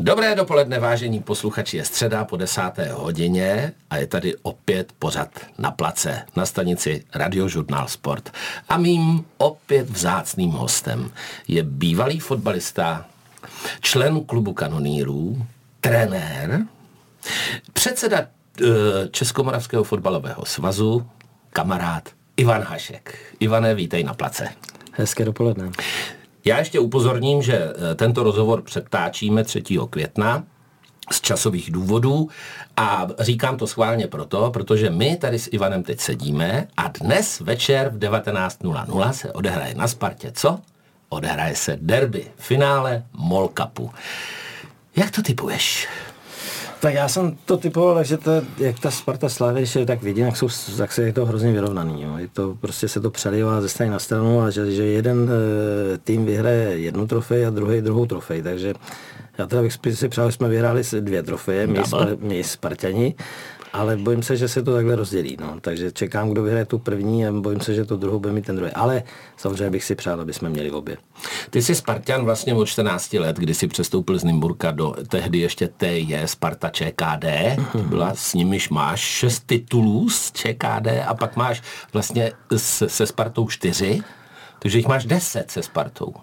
Dobré dopoledne, vážení posluchači, je středa po desáté hodině a je tady opět pořad na place na stanici Radiožurnál Sport. A mým opět vzácným hostem je bývalý fotbalista, člen klubu kanonýrů, trenér, předseda eh, Českomoravského fotbalového svazu, kamarád Ivan Hašek. Ivane, vítej na place. Hezké dopoledne. Já ještě upozorním, že eh, tento rozhovor předtáčíme 3. května z časových důvodů a říkám to schválně proto, protože my tady s Ivanem teď sedíme a dnes večer v 19.00 se odehraje na Spartě co? Odehraje se derby, finále Mol. Jak to typuješ? Tak já jsem to typoval, že to, jak ta Sparta Slavě, když je tak vidím, jak, jsou, jak se je to hrozně vyrovnaný. Jo. Je to, prostě se to přelívá ze strany na stranu a že, že jeden e, tým vyhraje jednu trofej a druhý druhou trofej. Takže já teda bych si přál, jsme vyhráli dvě trofeje, my, my Spartani ale bojím se, že se to takhle rozdělí. No. Takže čekám, kdo vyhraje tu první a bojím se, že to druhou bude mít ten druhý. Ale samozřejmě bych si přál, aby jsme měli obě. Ty jsi Spartan vlastně od 14 let, kdy jsi přestoupil z Nymburka do tehdy ještě TJ Sparta ČKD. Mm-hmm. Byla s nimiž máš šest titulů z ČKD a pak máš vlastně se Spartou čtyři. Takže jich máš deset se Spartou.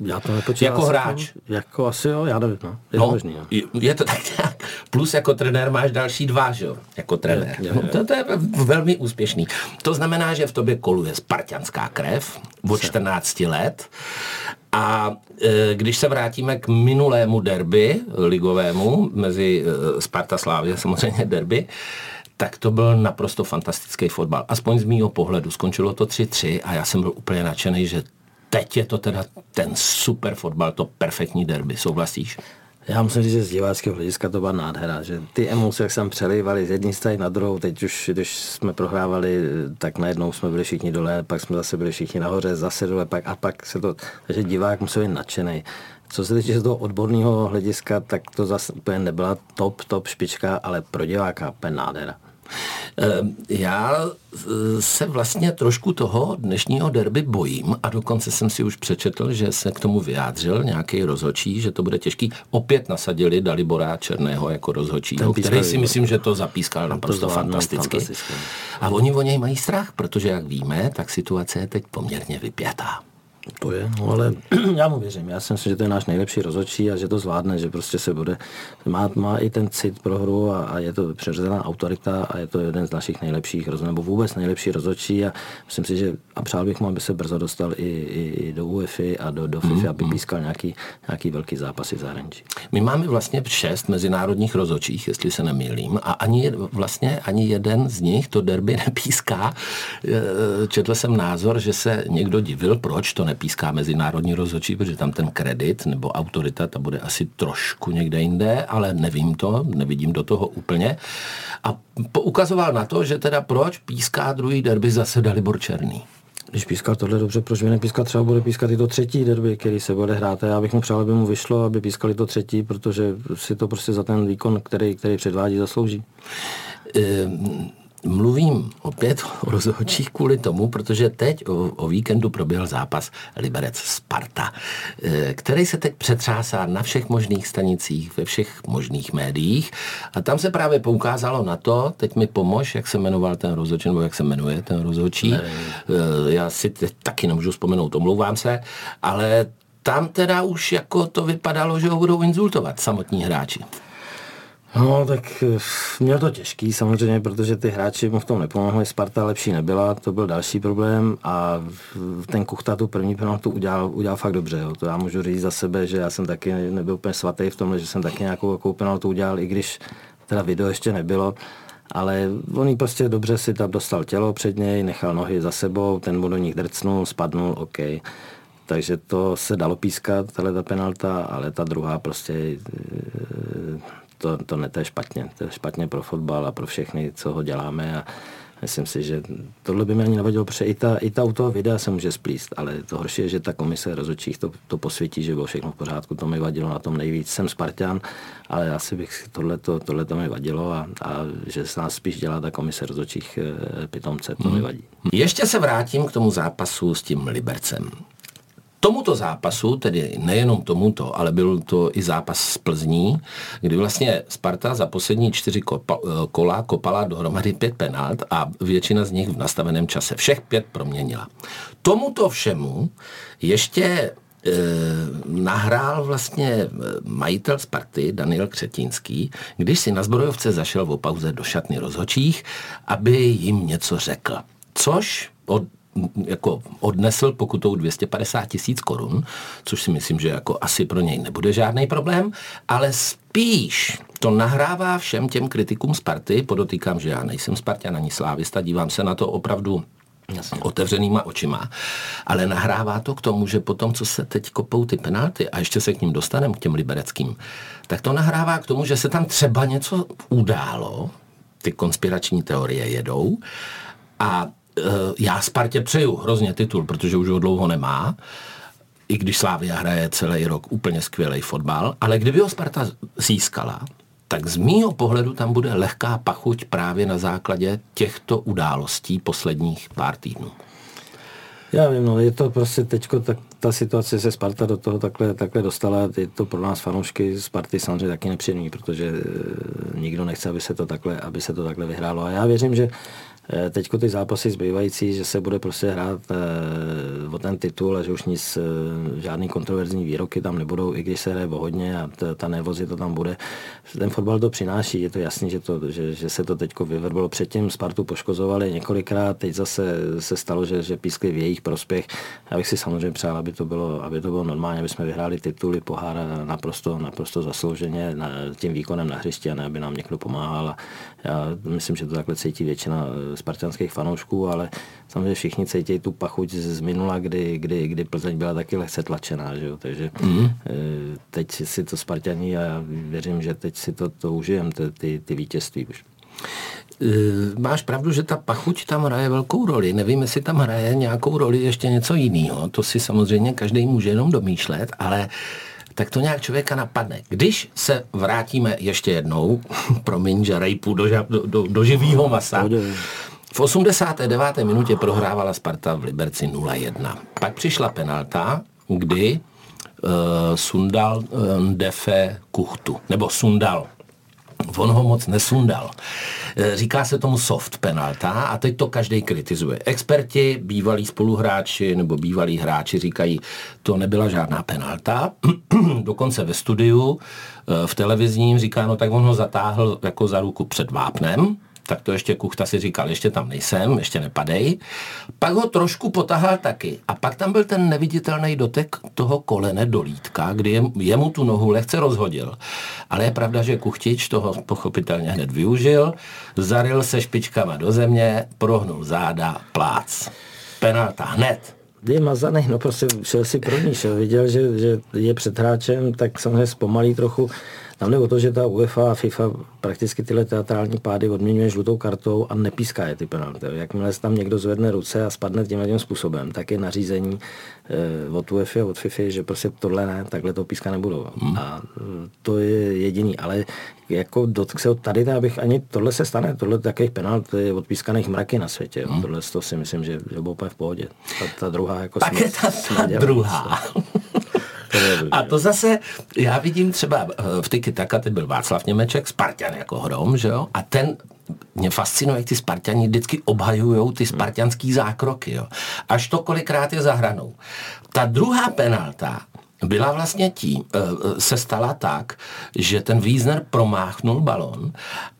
Já to nepočítám. Jako hráč? Jako asi jo, já nevím, no. Je no, to možný, jo. Je to tak nějak. Plus jako trenér máš další dva, že jo? Jako trenér. Je, je, je. To, to je velmi úspěšný. To znamená, že v tobě koluje spartianská krev od 14 let. A e, když se vrátíme k minulému derby ligovému mezi e, Sparta Slávě, samozřejmě derby, tak to byl naprosto fantastický fotbal. Aspoň z mýho pohledu. Skončilo to 3-3 a já jsem byl úplně nadšený, že teď je to teda ten super fotbal, to perfektní derby. Souhlasíš? Já musím říct, že z diváckého hlediska to byla nádhera, že ty emoce, jak jsem přelejvali z jedné strany na druhou, teď už, když jsme prohrávali, tak najednou jsme byli všichni dole, pak jsme zase byli všichni nahoře, zase dole, pak a pak se to, takže divák musel být nadšený. Co se týče z toho odborného hlediska, tak to zase úplně nebyla top, top špička, ale pro diváka úplně nádhera. Ehm, já e, se vlastně trošku toho dnešního derby bojím a dokonce jsem si už přečetl, že se k tomu vyjádřil nějaký rozhočí, že to bude těžký. Opět nasadili Dalibora Černého jako rozhočího, který si myslím, že to zapískal naprosto to fantasticky. A oni o něj mají strach, protože jak víme, tak situace je teď poměrně vypjatá. To je, no ale já mu věřím. Já si myslím, že to je náš nejlepší rozhodčí a že to zvládne, že prostě se bude, má, má i ten cit pro hru a, a je to přirozená autorita a je to jeden z našich nejlepších rozhodčí, nebo vůbec nejlepší rozhodčí a myslím si, že a přál bych mu, aby se brzo dostal i, i, i do UEFI a do, do FIFA, mm, aby pískal nějaký, nějaký velký zápasy v zahraničí. My máme vlastně šest mezinárodních rozhodčích, jestli se nemýlím, a ani vlastně ani jeden z nich to derby nepíská. E, četl jsem názor, že se někdo divil, proč to nepíská mezinárodní rozhodčí, protože tam ten kredit nebo autorita, ta bude asi trošku někde jinde, ale nevím to, nevidím do toho úplně. A poukazoval na to, že teda proč píská druhý derby zase Dalibor Černý. Když pískal tohle dobře, proč by nepískal třeba bude pískat i to třetí derby, který se bude hrát. A já bych mu přál, aby mu vyšlo, aby pískali to třetí, protože si to prostě za ten výkon, který, který předvádí, zaslouží. Ehm Mluvím opět o rozhodčích kvůli tomu, protože teď o, o víkendu proběhl zápas Liberec Sparta, eh, který se teď přetřásá na všech možných stanicích, ve všech možných médiích a tam se právě poukázalo na to, teď mi pomož, jak se jmenoval ten rozhodčí, nebo jak se jmenuje ten rozhodčí, ne. Eh, já si teď taky nemůžu vzpomenout, omlouvám se, ale tam teda už jako to vypadalo, že ho budou insultovat samotní hráči. No, tak eh, měl to těžký samozřejmě, protože ty hráči mu v tom nepomohli, Sparta lepší nebyla, to byl další problém a ten Kuchta tu první penaltu udělal, udělal fakt dobře. Jo. To já můžu říct za sebe, že já jsem taky nebyl úplně svatý v tom, že jsem taky nějakou, nějakou penaltu udělal, i když teda video ještě nebylo. Ale on prostě dobře si tam dostal tělo před něj, nechal nohy za sebou, ten mu do nich drcnul, spadnul, OK. Takže to se dalo pískat, tahle ta penalta, ale ta druhá prostě eh, to, to, ne, to je špatně. To je špatně pro fotbal a pro všechny, co ho děláme a myslím si, že tohle by mě ani nevadilo, protože i ta, i ta u toho videa se může splíst, ale to horší je, že ta komise rozhodčích to, to posvětí, že bylo všechno v pořádku, to mi vadilo na tom nejvíc. Jsem Spartan, ale asi bych tohleto, tohleto mi vadilo a, a že se nás spíš dělá ta komise rozhodčích e, pitomce, to hmm. mi vadí. Ještě se vrátím k tomu zápasu s tím Libercem. Tomuto zápasu, tedy nejenom tomuto, ale byl to i zápas s Plzní, kdy vlastně Sparta za poslední čtyři kopa, kola kopala dohromady pět penalt a většina z nich v nastaveném čase. Všech pět proměnila. Tomuto všemu ještě e, nahrál vlastně e, majitel Sparty Daniel Křetínský, když si na zbrojovce zašel v pauze do šatny rozhočích, aby jim něco řekl. Což od jako odnesl pokutou 250 tisíc korun, což si myslím, že jako asi pro něj nebude žádný problém, ale spíš to nahrává všem těm kritikům Sparty, podotýkám, že já nejsem Spartan ani slávista, dívám se na to opravdu Jasně. otevřenýma očima, ale nahrává to k tomu, že potom, co se teď kopou ty penalty a ještě se k ním dostaneme, k těm libereckým, tak to nahrává k tomu, že se tam třeba něco událo, ty konspirační teorie jedou a já Spartě přeju hrozně titul, protože už ho dlouho nemá, i když Slávia hraje celý rok úplně skvělý fotbal, ale kdyby ho Sparta získala, tak z mýho pohledu tam bude lehká pachuť právě na základě těchto událostí posledních pár týdnů. Já vím, no, je to prostě teďko, tak ta situace se Sparta do toho takhle, takhle dostala, je to pro nás fanoušky Sparty samozřejmě taky nepříjemný, protože e, nikdo nechce, aby se to takhle, aby se to takhle vyhrálo. A já věřím, že Eh, Teď ty zápasy zbývající, že se bude prostě hrát eh, o ten titul a že už nic, eh, žádný kontroverzní výroky tam nebudou, i když se hraje hodně a ta, ta nevozi to tam bude. Ten fotbal to přináší, je to jasný, že, to, že, že se to teď vyvrbilo. Předtím Spartu poškozovali několikrát, teď zase se stalo, že, že pískli v jejich prospěch. Já bych si samozřejmě přál, aby to bylo, aby to bylo normálně, aby jsme vyhráli tituly, pohár naprosto, naprosto zaslouženě na, tím výkonem na hřišti a ne, aby nám někdo pomáhal. A já myslím, že to takhle cítí většina spartanských fanoušků, ale samozřejmě všichni cítí tu pachuť z minula, kdy, kdy, kdy Plzeň byla taky lehce tlačená. Že jo? Takže mm. teď si to Spartani a já věřím, že teď si to, to užijem, ty, ty, ty vítězství už. Eh, máš pravdu, že ta pachuť tam hraje velkou roli. Nevím, jestli tam hraje nějakou roli ještě něco jiného. To si samozřejmě každý může jenom domýšlet, ale tak to nějak člověka napadne. Když se vrátíme ještě jednou, promiň, že rejpu do, do, do, do živého masa, v 89. minutě prohrávala Sparta v Liberci 0-1. Pak přišla penalta, kdy uh, sundal uh, Ndefe Kuchtu, nebo sundal. On ho moc nesundal. Eh, říká se tomu soft penalta a teď to každý kritizuje. Experti, bývalí spoluhráči nebo bývalí hráči říkají, to nebyla žádná penalta. Dokonce ve studiu v televizním říká, no tak on ho zatáhl jako za ruku před vápnem, tak to ještě Kuchta si říkal, ještě tam nejsem, ještě nepadej. Pak ho trošku potahal taky. A pak tam byl ten neviditelný dotek toho kolene do lítka, kdy jemu tu nohu lehce rozhodil. Ale je pravda, že Kuchtič toho pochopitelně hned využil, zaril se špičkama do země, prohnul záda, plác. Penalta hned je mazaný, no prostě šel si pro ní, šel, viděl, že, že je před hráčem, tak samozřejmě zpomalí trochu tam jde o to, že ta UEFA a FIFA prakticky tyhle teatrální pády odměňuje žlutou kartou a nepíská je ty penalty. Jakmile se tam někdo zvedne ruce a spadne tímhle tím způsobem, tak je nařízení eh, od UEFA a od FIFA, že prostě tohle ne, takhle to píská nebudou. Hmm. A eh, to je jediný. Ale jako dotk se od tady, abych ani tohle se stane, tohle takových penalt je odpískaných mraky na světě. Hmm. Tohle to si myslím, že, že bylo úplně v pohodě. Ta, ta druhá jako Tak je ta, ta druhá. A to zase, já vidím třeba eh, v Tiki Taka, ty byl Václav Němeček, Spartan jako hrom, že jo? A ten mě fascinuje, jak ty Spartani vždycky obhajují ty spartianský zákroky, jo? Až to kolikrát je zahranou. Ta druhá penalta, byla vlastně tím, eh, eh, se stala tak, že ten Wiesner promáchnul balon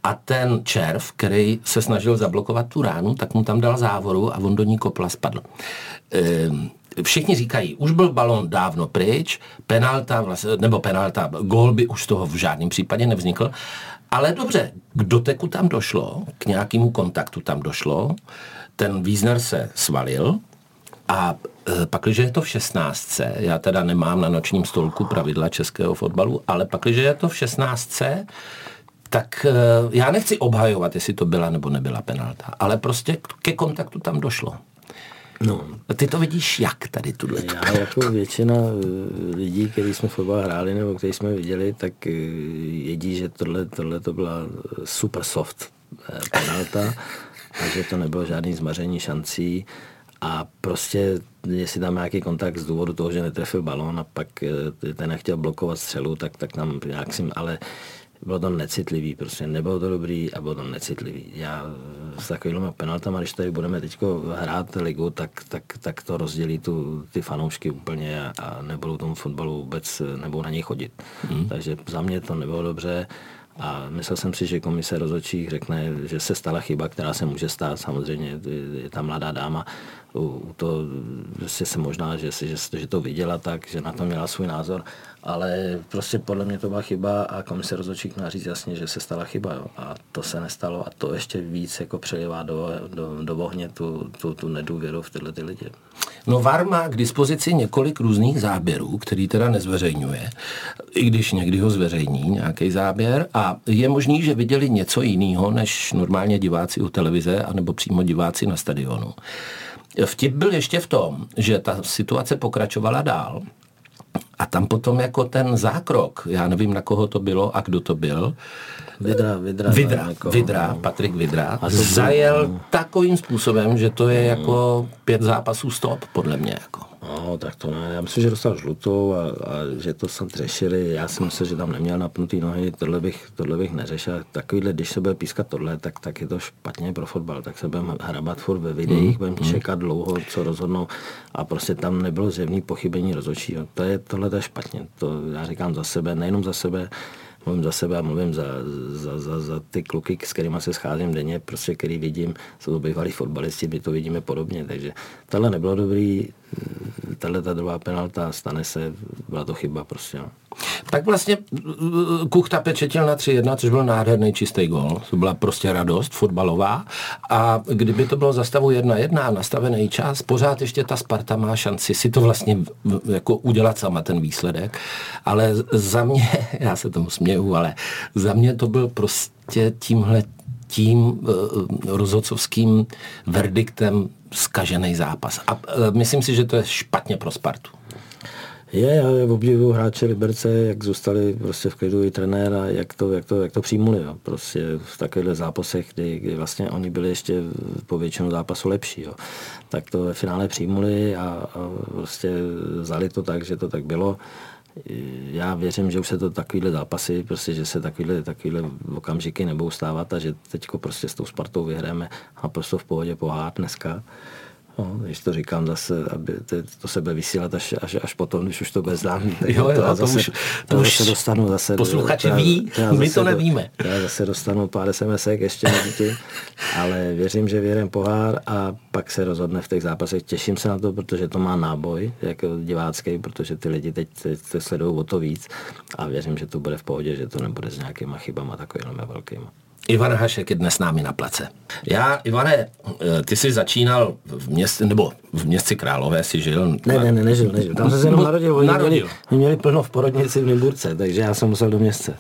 a ten červ, který se snažil zablokovat tu ránu, tak mu tam dal závoru a on do ní kopla spadl. Ehm, všichni říkají, už byl balon dávno pryč, penalta, vlastně, nebo penalta, gol by už z toho v žádném případě nevznikl, ale dobře, k doteku tam došlo, k nějakému kontaktu tam došlo, ten Wiesner se svalil a e, pak, když je to v 16, já teda nemám na nočním stolku pravidla českého fotbalu, ale pak, když je to v 16, tak e, já nechci obhajovat, jestli to byla nebo nebyla penalta, ale prostě ke kontaktu tam došlo. No. A ty to vidíš jak tady tuhle? Já jako většina eh, lidí, kteří jsme fotbal hráli nebo kteří jsme viděli, tak eh, jedí, že tohle, tohle to byla super soft eh, penalta a že to nebylo žádný zmaření šancí a prostě jestli tam nějaký kontakt z důvodu toho, že netrefil balón a pak eh, ten nechtěl blokovat střelu, tak, tak tam nějak si, ale bylo to necitlivý, prostě nebylo to dobrý a bylo to necitlivý. Já s takovými penaltama, když tady budeme teď hrát ligu, tak, tak, tak to rozdělí tu, ty fanoušky úplně a, a nebudou tomu fotbalu vůbec, nebudou na něj chodit. Hmm. Takže za mě to nebylo dobře. A myslel jsem si, že komise rozhodčích řekne, že se stala chyba, která se může stát. Samozřejmě je ta mladá dáma, u to prostě se možná, že, že, že to viděla tak, že na to měla svůj názor, ale prostě podle mě to byla chyba a komise rozhodčích má říct jasně, že se stala chyba jo. a to se nestalo a to ještě víc jako přelivá do, do, do ohně tu, tu, tu nedůvěru v tyhle ty lidi. No VAR má k dispozici několik různých záběrů, který teda nezveřejňuje, i když někdy ho zveřejní nějaký záběr a je možný, že viděli něco jiného, než normálně diváci u televize anebo přímo diváci na stadionu. Vtip byl ještě v tom, že ta situace pokračovala dál a tam potom jako ten zákrok, já nevím, na koho to bylo a kdo to byl, Vidra, Vidra. Vidra, Vidra no. Patrik Vidra, a to zajel byl, takovým způsobem, že to je jako pět zápasů stop, podle mě. Jako. No, tak to ne. Já myslím, že dostal žlutou a, a že to sem řešili. Já si myslím, že tam neměl napnutý nohy, tohle bych, tohle bych neřešil. Takovýhle, když se bude pískat tohle, tak, tak je to špatně pro fotbal. Tak se budeme hrabat furt ve videích, mm. budeme mm. čekat dlouho, co rozhodnou. A prostě tam nebylo zjevný pochybení rozhodčího. To je, tohle to je špatně. To já říkám za sebe, nejenom za sebe, mluvím za sebe a mluvím za, za, za, za ty kluky, s kterými se scházím denně, prostě který vidím, jsou to bývalí fotbalisti, my to vidíme podobně, takže tohle nebylo dobrý, tahle ta druhá penalta stane se, byla to chyba prostě. No. Tak vlastně Kuchta pečetil na 3-1, což byl nádherný čistý gol. To byla prostě radost fotbalová. A kdyby to bylo za stavu 1-1 nastavený čas, pořád ještě ta Sparta má šanci si to vlastně jako udělat sama ten výsledek. Ale za mě, já se tomu směju, ale za mě to byl prostě tímhle tím uh, rozhodcovským verdiktem skažený zápas. A uh, myslím si, že to je špatně pro Spartu. Je, já obdivuju hráče Liberce, jak zůstali prostě v klidu i trenéra, jak to, jak to, jak to přijmuli. Jo. Prostě v takovýchhle zápasech, kdy, kdy, vlastně oni byli ještě po většinu zápasu lepší. Jo. Tak to ve finále přijmuli a, a prostě vzali to tak, že to tak bylo já věřím, že už se to takovýhle zápasy, prostě, že se takovýhle, takovýhle okamžiky nebudou stávat a že teď prostě s tou Spartou vyhráme a prostě v pohodě pohár dneska. No, když to říkám zase, aby to, to se bude vysílat až, až, až potom, když už to bude známý. Jo, jo, to, to, zase, už, to už zase dostanu zase... Posluchači já, ví, já my to nevíme. Do, já zase dostanu pár sms ještě mezi ale věřím, že věrem pohár a pak se rozhodne v těch zápasech. Těším se na to, protože to má náboj, jako divácký, protože ty lidi teď, teď sledují o to víc a věřím, že to bude v pohodě, že to nebude s nějakýma chybama takovými velkými. Ivan Hašek je dnes s námi na place. Já, Ivane, eh, ty jsi začínal v městě, nebo v městci Králové si žil? Ne, ne, ne, nežil, nežil. Tam jsem se jenom narodil. Oni narodil. Měli, měli plno v porodnici v Nymburce, takže já jsem musel do městce.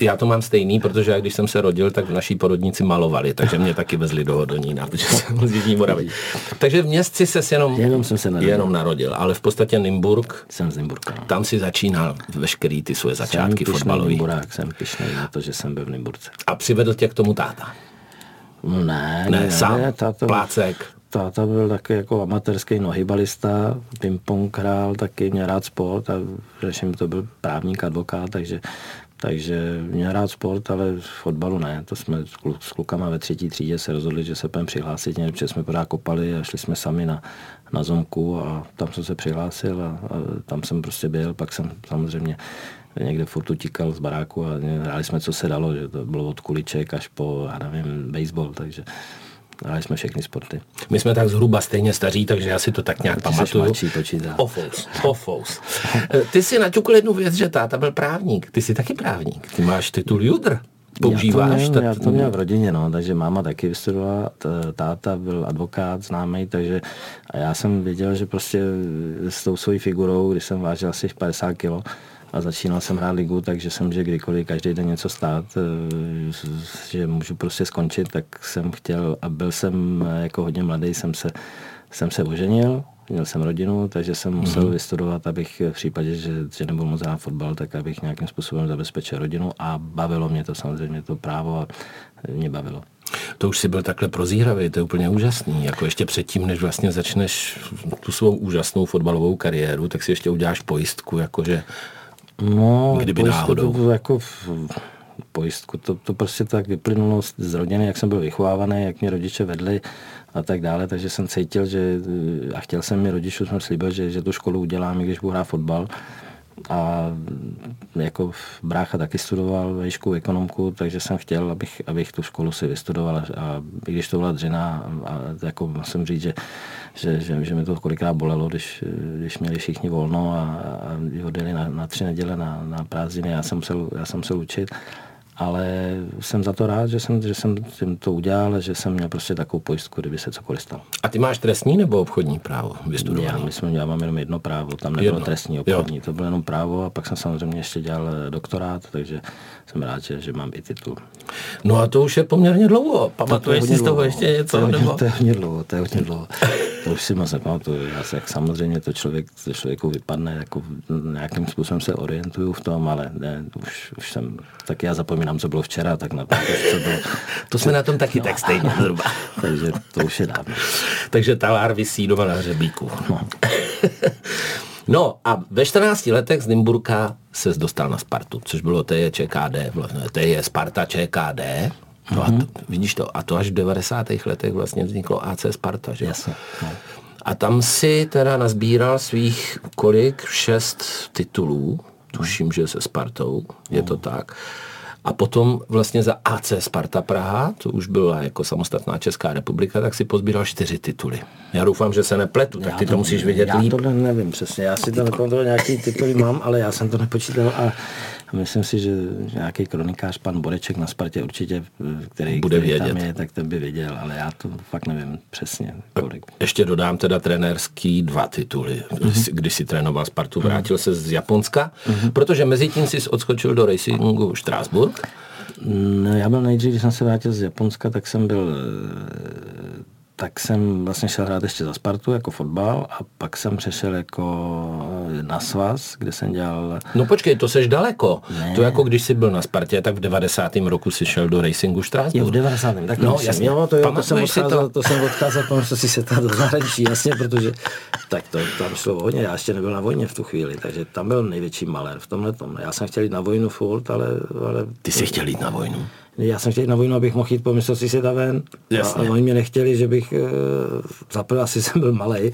Já to mám stejný, protože já, když jsem se rodil, tak v naší porodnici malovali, takže mě taky vezli do Hodonína, protože jsem z Jižní Moravy. Takže v městci se jenom, jenom, jsem se narodil. jenom narodil, ale v podstatě Nymburk, jsem z Nymburka. Tam si začínal veškerý ty svoje začátky fotbalový. Nymburák, jsem pišnej na to, že jsem byl v Nymburce. A přivedl tě k tomu táta? No ne, ne, ne sám, ne, táta, plácek. Táta byl taky jako amatérský nohybalista, ping-pong hrál, taky měl rád sport a řeším, to byl právník, advokát, takže takže měl rád sport, ale v fotbalu ne. To jsme s klukama ve třetí třídě se rozhodli, že se budeme přihlásit, protože jsme pořád kopali a šli jsme sami na, na zomku a tam jsem se přihlásil a, a tam jsem prostě byl. Pak jsem samozřejmě někde furt utíkal z baráku a hráli jsme, co se dalo, že to bylo od kuliček až po, já nevím, baseball, takže Hráli jsme všechny sporty. My jsme tak zhruba stejně staří, takže já si to tak nějak pamatuju. Mladší, počítá. Ofous, ofous. Eh, ty si naťukl jednu věc, že táta byl právník. Ty jsi taky právník. Ty máš titul Judr. Používáš? Já to, měl, já to měl v rodině, no, takže máma taky vystudovala, táta byl advokát známý, takže a já jsem věděl, že prostě s tou svojí figurou, když jsem vážil asi 50 kilo, a začínal jsem hrát ligu, takže jsem, že kdykoliv každý den něco stát, eh, že můžu prostě skončit, tak jsem chtěl a byl jsem eh, jako hodně mladý, jsem se, jsem se oženil, měl jsem rodinu, takže jsem mm-hmm. musel vystudovat, abych v případě, že, že nebudu moc hrát fotbal, tak abych nějakým způsobem zabezpečil rodinu a bavilo mě to samozřejmě, to právo a mě bavilo. To už si byl takhle prozíravý, to je úplně úžasný. Jako ještě předtím, než vlastně začneš tu svou úžasnou fotbalovou kariéru, tak si ještě uděláš pojistku, jakože no, kdyby náhodou. To, jako pojistku. To, to prostě tak vyplynulo z rodiny, jak jsem byl vychovávaný, jak mě rodiče vedli a tak dále, takže jsem cítil, že a chtěl jsem mi rodičům jsem slíbil, že, že tu školu udělám, když budu hrát fotbal a jako brácha taky studoval výšku ekonomku, takže jsem chtěl, abych, abych tu školu si vystudoval. A i když to byla dřina, a jako musím říct, že, že, že, že mi to kolikrát bolelo, když, když měli všichni volno a, a odjeli na, na tři neděle na, na prázdniny, já jsem musel, já jsem musel učit ale jsem za to rád, že jsem, že jsem tím to udělal, že jsem měl prostě takovou pojistku, kdyby se cokoliv stalo. A ty máš trestní nebo obchodní právo vystudovaný? Já myslím, já mám jenom jedno právo, tam nebylo jedno. trestní, obchodní, jo. to bylo jenom právo a pak jsem samozřejmě ještě dělal eh, doktorát, takže jsem rád, že, že mám i titul. No a to už je poměrně dlouho, pamatuješ si z toho ještě něco? To je, nebo? to je hodně dlouho, to je hodně dlouho. To už si moc nepamatuju. Já se, jak samozřejmě to člověk, to člověku vypadne, jako nějakým způsobem se orientuju v tom, ale ne, už, už jsem, tak já zapomínám, co bylo včera, tak na to, co bylo. To jsme na tom taky no. tak stejně zhruba. Takže to už je dávno. Takže talár vysí doma na hřebíku. No. No a ve 14 letech z Nymburka se dostal na Spartu, což bylo TJ ČKD, vlastně TJ Sparta ČKD. No mm-hmm. a to, vidíš to, a to až v 90. letech vlastně vzniklo AC Sparta, že? Jasně. No. A tam si teda nazbíral svých kolik? Šest titulů, tuším, že se Spartou, je to tak. A potom vlastně za AC Sparta Praha, to už byla jako samostatná Česká republika, tak si pozbíral čtyři tituly. Já doufám, že se nepletu, tak já ty to, to musíš vědět já líp. Já to nevím přesně, já si to nepamatuju, nějaký tituly mám, ale já jsem to nepočítal a a myslím si, že nějaký kronikář, pan Boreček na Spartě určitě, který, Bude který vědět. tam je, tak ten by věděl, ale já to fakt nevím přesně. Kolik. Ještě dodám teda trenérský dva tituly. Mm-hmm. Když si trénoval Spartu, vrátil mm-hmm. se z Japonska, mm-hmm. protože mezi tím jsi odskočil do Racingu Strasburg. No, já byl nejdřív, když jsem se vrátil z Japonska, tak jsem byl tak jsem vlastně šel hrát ještě za Spartu jako fotbal a pak jsem přešel jako eh, na svaz, kde jsem dělal... No počkej, to seš daleko. Ne. To jako když jsi byl na Spartě, tak v 90. roku si šel do Racingu Strasbourg. Jo, v 90. Tak no, jasně. Jo, to, jo, to, jsem odcházel, to? to jsem odcházel, protože si se do zahraničí, jasně, protože tak to tam šlo hodně, já ještě nebyl na vojně v tu chvíli, takže tam byl největší malér v tomhle tom. Já jsem chtěl jít na vojnu furt, ale... ale Ty jsi chtěl jít na vojnu? Já jsem chtěl jít na vojnu, abych mohl jít po mistrovství světa ven. Jasně. A oni mě nechtěli, že bych, e, zaprvé asi jsem byl malý,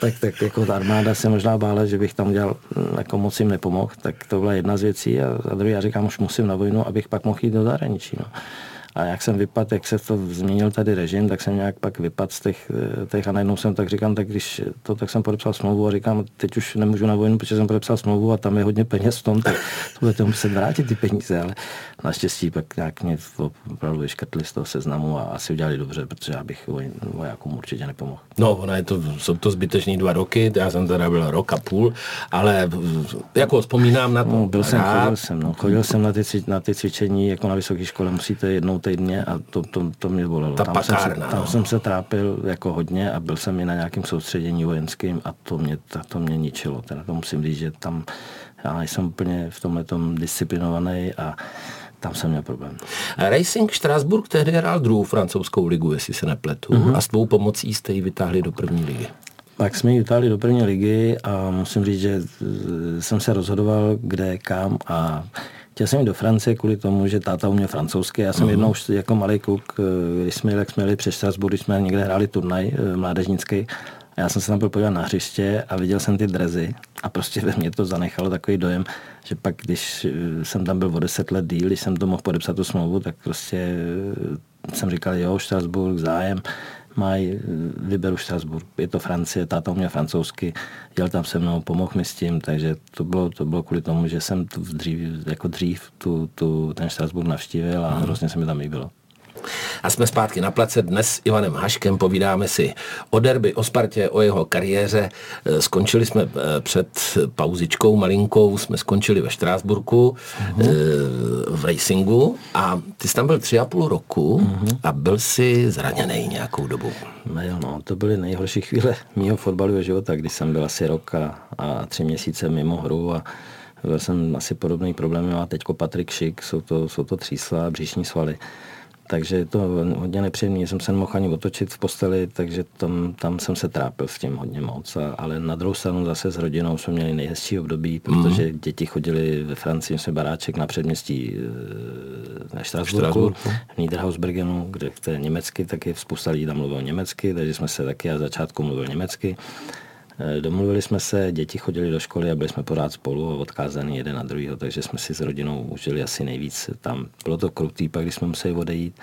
tak, tak jako ta armáda se možná bála, že bych tam dělal, hm, jako moc jim nepomohl. Tak to byla jedna z věcí a, a druhý já říkám, už musím na vojnu, abych pak mohl jít do zahraničí. No. A jak jsem vypadl, jak se to změnil tady režim, tak jsem nějak pak vypadl z těch, eh, těch a najednou jsem tak říkám, tak když to, tak jsem podepsal smlouvu a říkám, teď už nemůžu na vojnu, protože jsem podepsal smlouvu a tam je hodně peněz v tom, tak to budete muset vrátit ty peníze, ale naštěstí pak nějak mě opravdu vyškrtli z toho seznamu a asi udělali dobře, protože já bych vojákům určitě nepomohl. No, ona je to, jsou to zbytečný dva roky, já jsem teda byl rok a půl, ale jako vzpomínám na to. No, byl jsem, chodil jsem, no, chodil jsem na ty, na ty cvičení, jako na vysoké škole musíte jednou týdně a to, to, to mě bolelo. Ta tam pakárna, jsem se, tam no. jsem se trápil jako hodně a byl jsem i na nějakém soustředění vojenským a to mě, to, to mě ničilo. Teda to musím říct, že tam já jsem úplně v tomhle tom disciplinovaný a tam jsem měl problém. Racing Strasburg tehdy hrál druhou francouzskou ligu, jestli se nepletu, mm-hmm. a s tvou pomocí jste ji vytáhli do první ligy. Pak jsme ji vytáhli do první ligy a musím říct, že jsem se rozhodoval, kde, kam a Chtěl jsem jít do Francie kvůli tomu, že táta uměl francouzsky. Já jsem uh-huh. jednou jako malý kluk, eh, když jsme, jak jsme jeli přes Strasbourg, když jsme někde hráli turnaj eh, mládežnický, a já jsem se tam byl podívat na hřiště a viděl jsem ty drezy a prostě ve mně to zanechalo takový dojem, že pak, když eh, jsem tam byl o deset let díl, když jsem to mohl podepsat tu smlouvu, tak prostě jsem říkal, jo, Strasbourg, zájem, mají, vyberu Strasbourg, je to Francie, táta uměl francouzsky, jel tam se mnou, pomohl mi s tím, takže to bylo, to bylo kvůli tomu, že jsem tu dřív, jako dřív tu, tu, ten Strasbourg navštívil a hrozně se mi tam líbilo. A jsme zpátky na place dnes s Ivanem Haškem, povídáme si o derby, o Spartě, o jeho kariéře. E, skončili jsme e, před pauzičkou malinkou, jsme skončili ve Štrásburku uh-huh. v racingu a ty jsi tam byl tři a půl roku uh-huh. a byl si zraněný nějakou dobu. No jo, no, to byly nejhorší chvíle mého fotbalového života, když jsem byl asi rok a, a tři měsíce mimo hru a byl jsem asi podobný problém, má teďko Patrik Šik, jsou to, jsou to třísla a bříšní svaly takže to hodně nepříjemné. Jsem se nemohl ani otočit v posteli, takže tam, tam jsem se trápil s tím hodně moc. A, ale na druhou stranu zase s rodinou jsme měli nejhezčí období, protože mm. děti chodili ve Francii, jsme baráček na předměstí na Štrasburku, v Niederhausbergenu, kde to je německy, taky spousta lidí tam mluvil německy, takže jsme se taky na začátku mluvil německy. Eh, domluvili jsme se, děti chodili do školy a byli jsme pořád spolu odkázaný jeden na druhého, takže jsme si s rodinou užili asi nejvíc. Tam bylo to krutý, pak když jsme museli odejít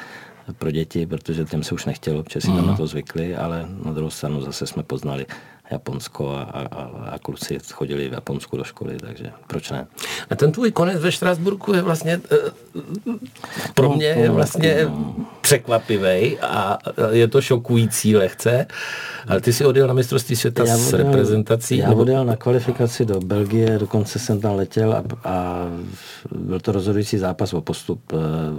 pro děti, protože těm se už nechtělo, protože si tam na mhm. to zvykli, ale na druhou stranu zase jsme poznali Japonsko a, a, a kluci chodili v Japonsku do školy, takže proč ne? A ten tvůj konec ve Štrasburku je vlastně uh, pro mě je vlastně překvapivý a je to šokující lehce, ale ty jsi odjel na mistrovství světa já s reprezentací? Já nebo... odjel na kvalifikaci do Belgie, dokonce jsem tam letěl a, a byl to rozhodující zápas o postup.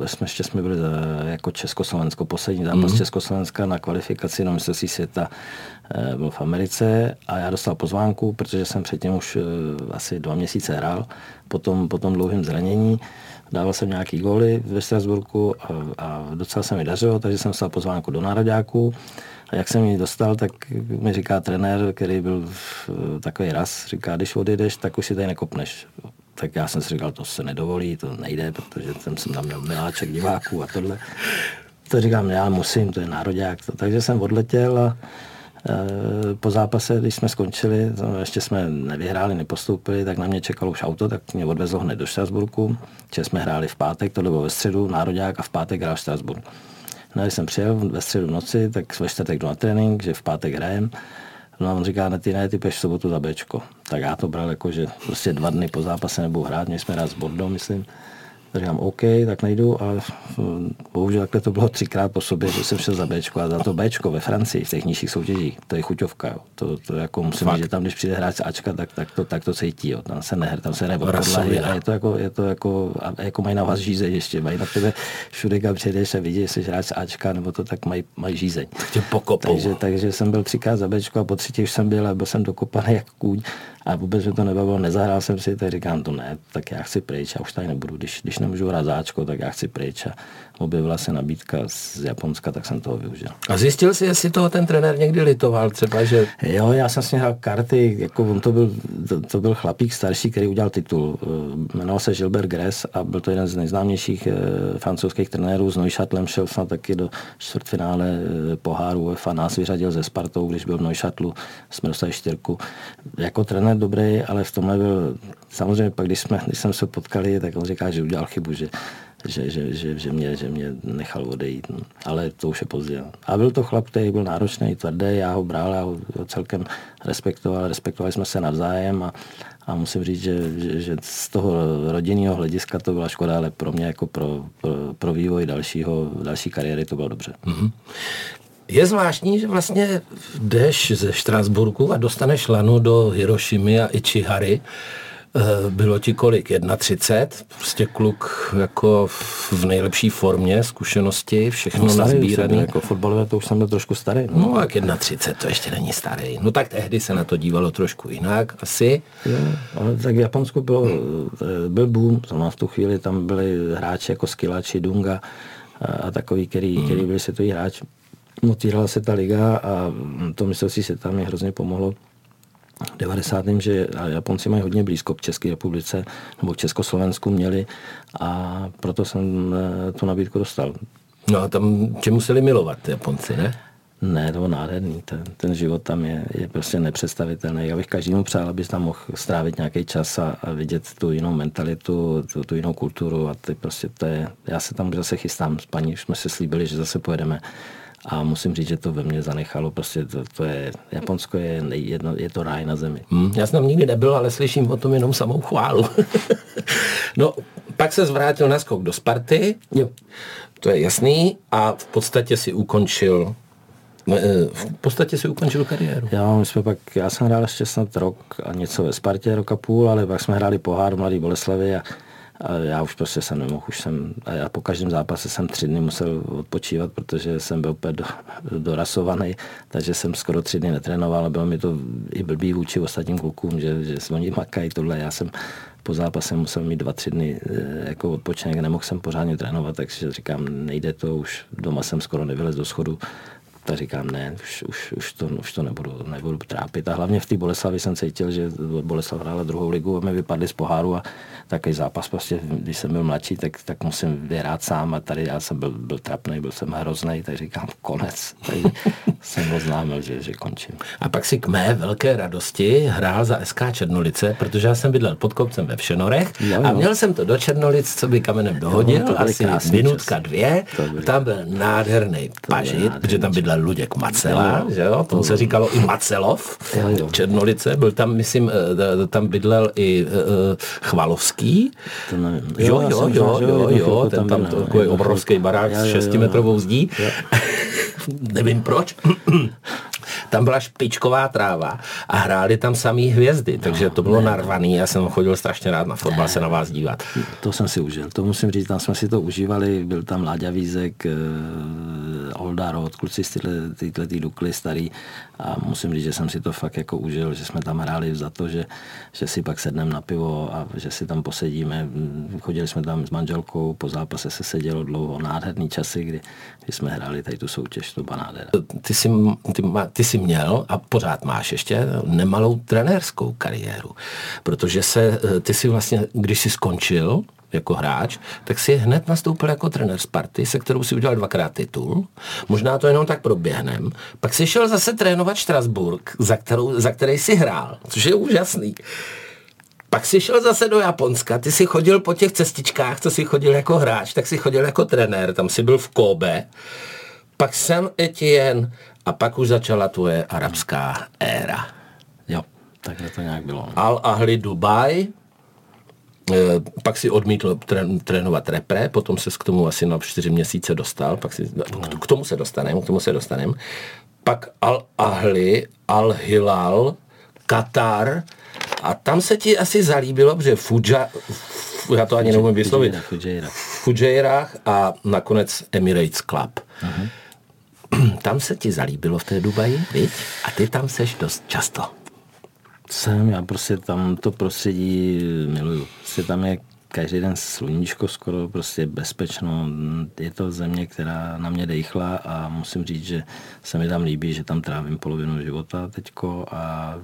Eh, jsme ještě jsme byli eh, jako Československo, poslední zápas mm-hmm. Československa na kvalifikaci na mistrovství světa Eh, byl v Americe a já dostal pozvánku, protože jsem předtím už eh, asi dva měsíce hrál, potom, po tom dlouhém zranění. Dával jsem nějaký góly ve Strasburku a, a docela se mi dařilo, takže jsem dostal pozvánku do nároďáku. A jak jsem ji dostal, tak mi říká trenér, který byl takový raz, říká, když odejdeš, tak už si tady nekopneš. Tak já jsem si říkal, to se nedovolí, to nejde, protože jsem, jsem tam měl miláček diváků a tohle. To říkám, já musím, to je nároďák. Takže jsem odletěl a Eh, po zápase, když jsme skončili, ještě jsme nevyhráli, nepostoupili, tak na mě čekalo už auto, tak mě odvezlo hned do Štrasburku, že jsme hráli v pátek, to bylo ve středu, národák a v pátek hrál Štrasburg. No, když jsem přijel ve středu noci, tak ve čtvrtek jdu na trénink, že v pátek hrajem. No a on říká, ne, ty ne, ty peš v sobotu za Bčko. Tak já to bral jako, že prostě dva dny po zápase nebudu hrát, měli jsme hrát s Bordeaux, myslím. Tak říkám, OK, tak nejdu, ale hm, bohužel takhle to bylo třikrát po sobě, že jsem šel za Bčko a za to Bčko ve Francii v těch nižších soutěžích, to je chuťovka. Jo. To, to jako musím říct, že tam, když přijde hráč z Ačka, tak, tak, to, tak to cítí. Jo. Tam se nehr, tam se nebo podlahy a je to jako, je to jako, a jako mají na vás žízeň ještě, mají na tebe všude, kam přijdeš a vidí, jestli hráč z Ačka nebo to, tak mají, mají žízeň. Tě Takže, takže jsem byl třikrát za Bčko a po třetí už jsem byl a byl jsem dokopaný jak kůň a vůbec mě to nebavilo, nezahrál jsem si, tak říkám to ne, tak já chci pryč, já už tady nebudu, když, když nemůžu hrát záčko, tak já chci pryč a objevila se nabídka z Japonska, tak jsem toho využil. A zjistil jsi, jestli toho ten trenér někdy litoval třeba, že... Jo, já jsem s ním hrál karty, jako on to byl, to, to byl chlapík starší, který udělal titul. Eh, jmenoval se Gilbert Gress a byl to jeden z nejznámějších e, francouzských trenérů. S Neuchâtlem šel snad taky do čtvrtfinále e, poháru UEFA. Nás vyřadil ze Spartou, když byl v Neuchâtlu, jsme dostali čtyřku. Jako trenér dobrý, ale v tomhle byl, samozřejmě pak, když, jsme, když jsme se potkali, tak on říká, že udělal chybu, že že, že, že, že, mě, že mě nechal odejít. No. Ale to už je pozdě. A byl to chlap, který byl náročný, tvrdý, já ho bral, já ho celkem respektoval, respektovali jsme se navzájem a, a musím říct, že, že, že z toho rodinného hlediska to byla škoda, ale pro mě jako pro, pro, pro vývoj dalšího, další kariéry to bylo dobře. Mm-hmm. Je zvláštní, že vlastně jdeš ze Štrasburku a dostaneš lanu do Hirošimy a Ichihary. Eh, bylo ti kolik? 31? Prostě kluk jako v nejlepší formě, zkušenosti, všechno no, nazbíraný. Jako fotbalové to už jsem byl trošku starý. No, no tak 31 to ještě není starý. No tak tehdy se na to dívalo trošku jinak asi. Jo, ale tak v Japonsku byl, hmm. byl boom, znamená v tu chvíli tam byli hráči jako Skilači, Dunga a, a takový, který, hmm. který byli světový hráč. Motívala se ta liga a to mistrovství se tam mě hrozně pomohlo 90. že Japonci mají hodně blízko k České republice nebo k Československu měli a proto jsem eh, tu nabídku dostal. No a tam tě museli milovat Japonci, ne? Ne, to bylo nádherný. Ten, ten život tam je, je prostě nepředstavitelný. Já bych každému přál, abys tam mohl strávit nějaký čas a, a vidět tu jinou mentalitu, tu, tu jinou kulturu a ty prostě to je, já se tam zase chystám s paní, už jsme se slíbili, že zase pojedeme a musím říct, že to ve mně zanechalo, prostě to, to je, Japonsko je, jedno, je to ráj na zemi. Hmm, já jsem tam nikdy nebyl, ale slyším o tom jenom samou chválu. no, pak se zvrátil na skok do Sparty, jo. to je jasný, a v podstatě si ukončil eh, v podstatě si ukončil kariéru. Já, my jsme pak, já jsem hrál ještě snad rok a něco ve Spartě, rok a půl, ale pak jsme hráli pohár Mladý Boleslavy a a já už prostě jsem nemohl, už jsem, a já po každém zápase jsem tři dny musel odpočívat, protože jsem byl úplně do, dorasovaný, takže jsem skoro tři dny netrénoval a bylo mi to i blbý vůči ostatním klukům, že, že oni makají tohle, já jsem po zápase musel mít dva, tři dny eh, jako odpočinek, nemohl jsem pořádně trénovat, takže říkám, nejde to, už doma jsem skoro nevylez do schodu, tak říkám, ne, už, už, už, to, už to nebudu, nebudu trápit. A hlavně v té Boleslavi jsem cítil, že Boleslav hrála druhou ligu a my vypadli z poháru a takový zápas prostě, když jsem byl mladší, tak, tak musím vyhrát sám a tady já jsem byl, byl trapný, byl jsem hrozný, tak říkám konec. Takže jsem oznámil, že, že končím. A pak si k mé velké radosti hrál za SK Černolice, protože já jsem bydlel pod kopcem ve Všenorech jo, jo. a měl jsem to do Černolic, co by kamenem dohodil, jo, asi minutka čas. dvě. Tam byl nádherný pažit, protože tam bydlel Luděk Macela, že jo? tomu se říkalo i Macelov, jo. Černolice, byl tam, myslím, eh, tam bydlel i Chvalovský. To jo, jo, jo, jo, jo, ten tam takový obrovský barák s šestimetrovou zdí. Nevím proč. tam byla špičková tráva a hráli tam samý hvězdy, takže to bylo ne. narvaný. Já jsem chodil strašně rád na fotbal se na vás dívat. To jsem si užil, to musím říct, tam jsme si to užívali, byl tam Láďa Vízek, uh, Olda Roth, kluci z tyhle, tyhle ty Dukly starý a musím říct, že jsem si to fakt jako užil, že jsme tam hráli za to, že, že si pak sedneme na pivo a že si tam posedíme. Chodili jsme tam s manželkou, po zápase se sedělo dlouho, nádherný časy, kdy, kdy jsme hráli tady tu soutěž, to banádera. Ty jsi, ty, ty jsi měl a pořád máš ještě nemalou trenérskou kariéru, protože se, ty si vlastně, když jsi skončil, jako hráč, tak si hned nastoupil jako trenér Sparty, se kterou si udělal dvakrát titul. Možná to jenom tak proběhnem. Pak si šel zase trénovat Štrasburg, za, kterou, za který si hrál, což je úžasný. Pak si šel zase do Japonska, ty si chodil po těch cestičkách, co si chodil jako hráč, tak si chodil jako trenér, tam si byl v Kobe. Pak jsem Etienne a pak už začala tvoje arabská éra. Jo, takhle to nějak bylo. Al Ahli Dubai, eh, pak si odmítl trénovat repre, potom se k tomu asi na čtyři měsíce dostal, pak si, k tomu se dostaneme, k tomu se dostaneme. Pak Al Ahli, Al Hilal, Katar a tam se ti asi zalíbilo, že Fuja, já to ani neumím vyslovit, v Fujairách a nakonec Emirates Club. Uh-huh. tam se ti zalíbilo v té Dubaji, viď? A ty tam seš dost často. Jsem, já prostě tam to prostředí miluju. Prostě tam je každý den sluníčko skoro, prostě bezpečno. Je to země, která na mě dejchla a musím říct, že se mi tam líbí, že tam trávím polovinu života teďko a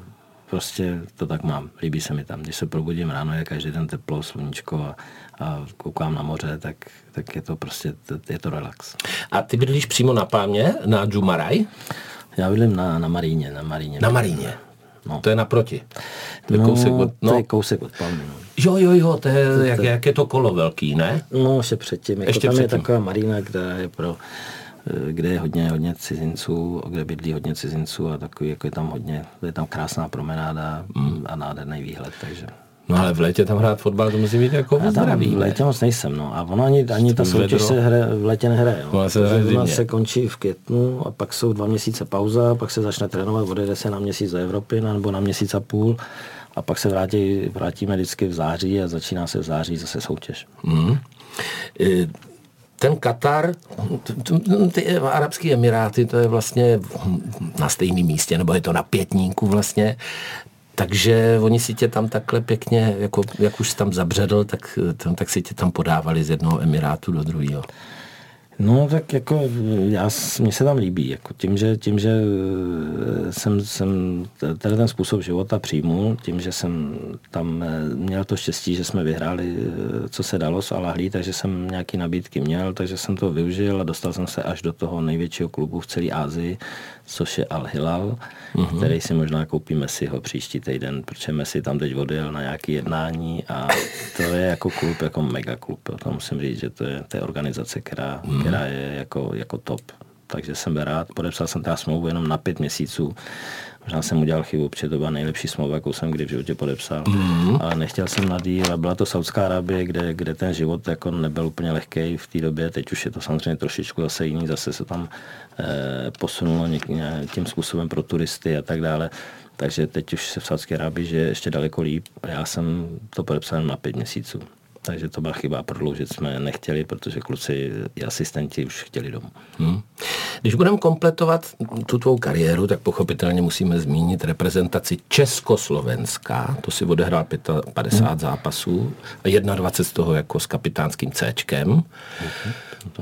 prostě to tak mám. Líbí se mi tam. Když se probudím ráno, je každý den teplo, sluníčko a, a koukám na moře, tak, tak je to prostě, je to relax. A ty bydlíš přímo na Pámě, na Džumaraj? Já bydlím na, na Maríně. Na Maríně. Na Maríně. No. To je naproti. To je no, kousek od, no. to je kousek od Palmy. No. Jo, jo, jo, to je, to, jak, jak je to kolo velký, ne? No, ještě předtím. Jako ještě tam předtím. je taková marina, která je pro Eh, kde je hodně, hodně cizinců, kde bydlí hodně cizinců a takový, jako je tam hodně, je tam krásná promenáda mm. a nádherný výhled, takže... No ale v létě tam hrát fotbal, to musí být jako zdraví. V létě moc nejsem, no. A ono ani, ani ta soutěž se hre, v létě nehraje. No. se, hraje se končí v květnu a pak jsou dva měsíce pauza, pak se začne trénovat, odjede se na měsíc do Evropy nebo na měsíc a půl a pak se vrátí, vrátíme vždycky v září a začíná se v září zase soutěž. Mm ten Katar, ty Arabské Emiráty, to je vlastně na stejném místě, nebo je to na pětníku vlastně, takže oni si tě tam takhle pěkně, jako, jak už jsi tam zabředl, tak, tak si tě tam podávali z jednoho Emirátu do druhého. No tak jako já, mně se tam líbí, jako tím, že, tím, že eh, jsem, jsem tady ten způsob života přijmul, tím, že jsem tam eh, měl to štěstí, že jsme vyhráli, eh, co se dalo s Alahlí, takže jsem nějaký nabídky měl, takže jsem to využil a dostal jsem se až do toho největšího klubu v celé Asii, což je Al Hilal, uh-huh. který si možná koupí Messiho příští týden, protože Messi tam teď odjel na nějaké jednání a to je jako klub, jako mega klub. To musím říct, že to je, to je organizace, která, uh-huh. která je jako, jako top. Takže jsem byl rád. Podepsal jsem teda smlouvu jenom na pět měsíců Možná jsem udělal chybu, protože to byla nejlepší smlouva, jakou jsem kdy v životě podepsal. Mm-hmm. Ale nechtěl jsem na díl a byla to Saudská Arábie, kde, kde ten život jako nebyl úplně lehký v té době. Teď už je to samozřejmě trošičku zase jiný, zase se tam eh, posunulo něk, tím způsobem pro turisty a tak dále. Takže teď už se v Saudské Arábii že je ještě daleko líp. Já jsem to podepsal na pět měsíců. Takže to byla chyba, prodloužit jsme nechtěli, protože kluci i asistenti už chtěli domů. Hmm. Když budeme kompletovat tu tvou kariéru, tak pochopitelně musíme zmínit reprezentaci Československa. To si odehrál 50 hmm. zápasů a 21 z toho jako s kapitánským Cčkem. Okay.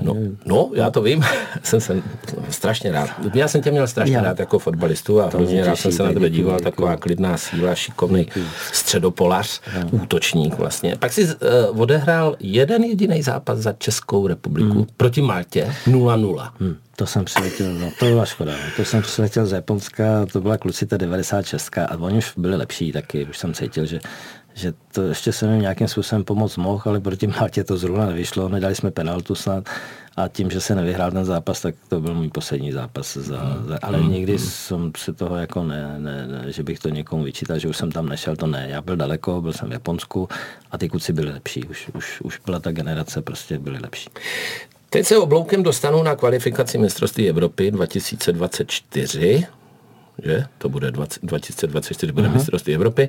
No, no, já to vím, jsem, jsem strašně rád. Já jsem tě měl strašně já. rád jako fotbalistu a hrozně rád jsem se na tebe díval, taková klidná síla, šikovný středopolař, já. útočník vlastně. Pak si uh, odehrál jeden jediný zápas za Českou republiku hmm. proti Maltě 0-0. Hmm. To jsem přiletěl, no to byla škoda. No. To jsem přiletěl z Japonska, to byla kluci ta 96 a oni už byli lepší taky, už jsem cítil, že že to ještě jsem jim nějakým způsobem pomoct mohl, ale proti Maltě to zrovna nevyšlo, nedali jsme penaltu snad a tím, že se nevyhrál ten zápas, tak to byl můj poslední zápas. Za, za, ale mm, nikdy mm. jsem se toho jako ne, ne, ne, že bych to někomu vyčítal, že už jsem tam nešel, to ne. Já byl daleko, byl jsem v Japonsku a ty kluci byli lepší. Už, už, už byla ta generace, prostě byli lepší. Teď se obloukem dostanou na kvalifikaci mistrovství Evropy 2024 že? To bude 20, 2024, bude mistrovství Evropy.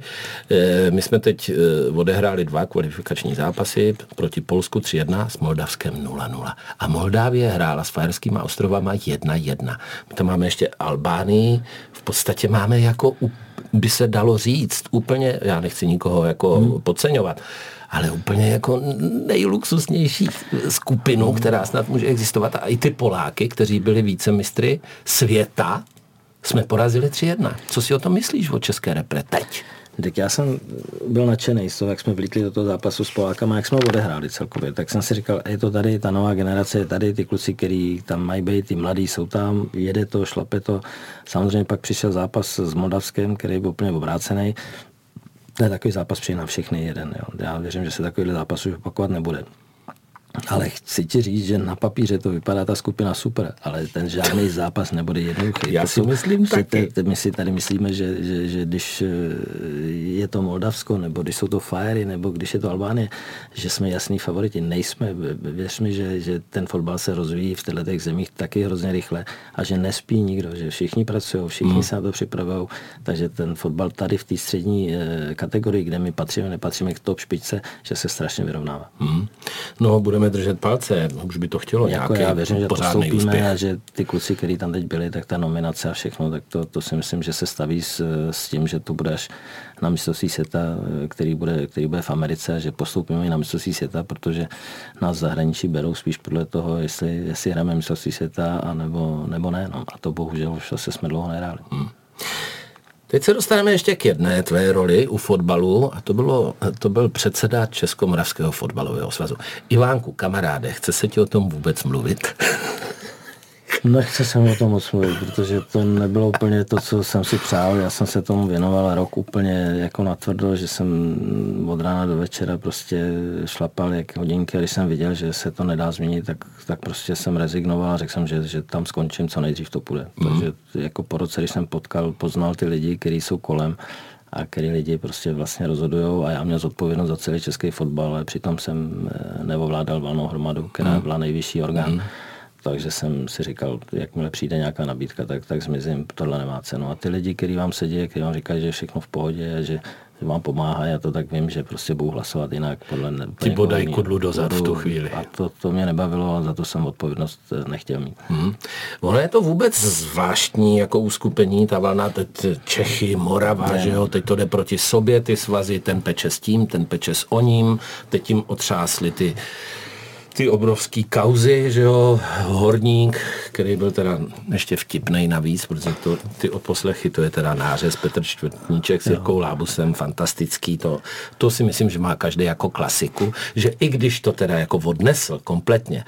E, my jsme teď e, odehráli dva kvalifikační zápasy proti Polsku 3-1 s Moldavskem 0-0. A Moldávie hrála s Fajerskými ostrovama 1-1. My tam máme ještě Albánii, v podstatě máme jako, by se dalo říct, úplně, já nechci nikoho jako hmm. podceňovat, ale úplně jako nejluxusnější skupinu, která snad může existovat. A i ty Poláky, kteří byli více mistry světa, jsme porazili 3-1. Co si o tom myslíš o české repre teď? Tak já jsem byl nadšený z toho, jak jsme vlítli do toho zápasu s Polákama, jak jsme ho odehráli celkově. Tak jsem si říkal, je to tady, ta nová generace je tady, ty kluci, který tam mají být, ty mladí jsou tam, jede to, šlape to. Samozřejmě pak přišel zápas s Moldavskem, který byl úplně obrácený. To je takový zápas přijde na všechny jeden. Jo. Já věřím, že se takovýhle zápas už opakovat nebude. Ale chci ti říct, že na papíře to vypadá ta skupina super, ale ten žádný zápas nebude jednoduchý. Já si myslím že taky. Te, my si tady myslíme, že, že, že když eh, je to Moldavsko, nebo když jsou to Fiery, nebo když je to Albánie, že jsme jasný favoriti. Nejsme. Věř mi, že, že ten fotbal se rozvíjí v těchto zemích taky hrozně rychle a že nespí nikdo, že všichni pracují, všichni hmm. se na to připravují. Takže ten fotbal tady v té střední eh, kategorii, kde my patříme, nepatříme k top špičce, že se strašně vyrovnává. Hmm. No, budeme držet palce, už by to chtělo jako nějaký já věřím, že pořádný úspěch. a že ty kluci, kteří tam teď byli, tak ta nominace a všechno, tak to, to si myslím, že se staví s, s tím, že tu budeš na mistrovství světa, který bude, který bude v Americe a že postoupíme i na mistrovství světa, protože nás zahraničí berou spíš podle toho, jestli, jestli hrajeme mistrovství světa a nebo, nebo ne. No. A to bohužel už zase jsme dlouho nehráli. Hmm. Teď se dostaneme ještě k jedné tvé roli u fotbalu a to, bylo, to byl předseda Českomoravského fotbalového svazu. Ivánku, kamaráde, chce se ti o tom vůbec mluvit? Nechce se o tom moc mluvit, protože to nebylo úplně to, co jsem si přál. Já jsem se tomu věnoval rok úplně jako natvrdo, že jsem od rána do večera prostě šlapal jak hodinky když jsem viděl, že se to nedá změnit, tak, tak prostě jsem rezignoval a řekl jsem, že, že tam skončím, co nejdřív to půjde. Mm. Takže jako po roce, když jsem potkal, poznal ty lidi, kteří jsou kolem, a který lidi prostě vlastně rozhodují a já měl zodpovědnost za celý český fotbal, ale přitom jsem eh, nevovládal valnou hromadu, která mm. byla nejvyšší orgán. Mm takže jsem si říkal, jakmile přijde nějaká nabídka, tak, tak zmizím, tohle nemá cenu. A ty lidi, kteří vám sedí, kteří vám říkají, že je všechno v pohodě, že vám pomáhá, já to tak vím, že prostě budu hlasovat jinak. Podle ne, Ti bodají kudlu dozad v tu chvíli. A to, to mě nebavilo a za to jsem odpovědnost eh, nechtěl mít. Hmm. Ono je to vůbec zvláštní jako uskupení, ta valna teď Čechy, Morava, ne. že jo, teď to jde proti sobě, ty svazy, ten peče s tím, ten peče s oním, teď tím otřásli ty ty obrovský kauzy, že jo, Horník, který byl teda ještě vtipnej navíc, protože to, ty odposlechy, to je teda nářez Petr Čtvrtníček s Jirkou Lábusem, fantastický, to, to si myslím, že má každý jako klasiku, že i když to teda jako odnesl kompletně,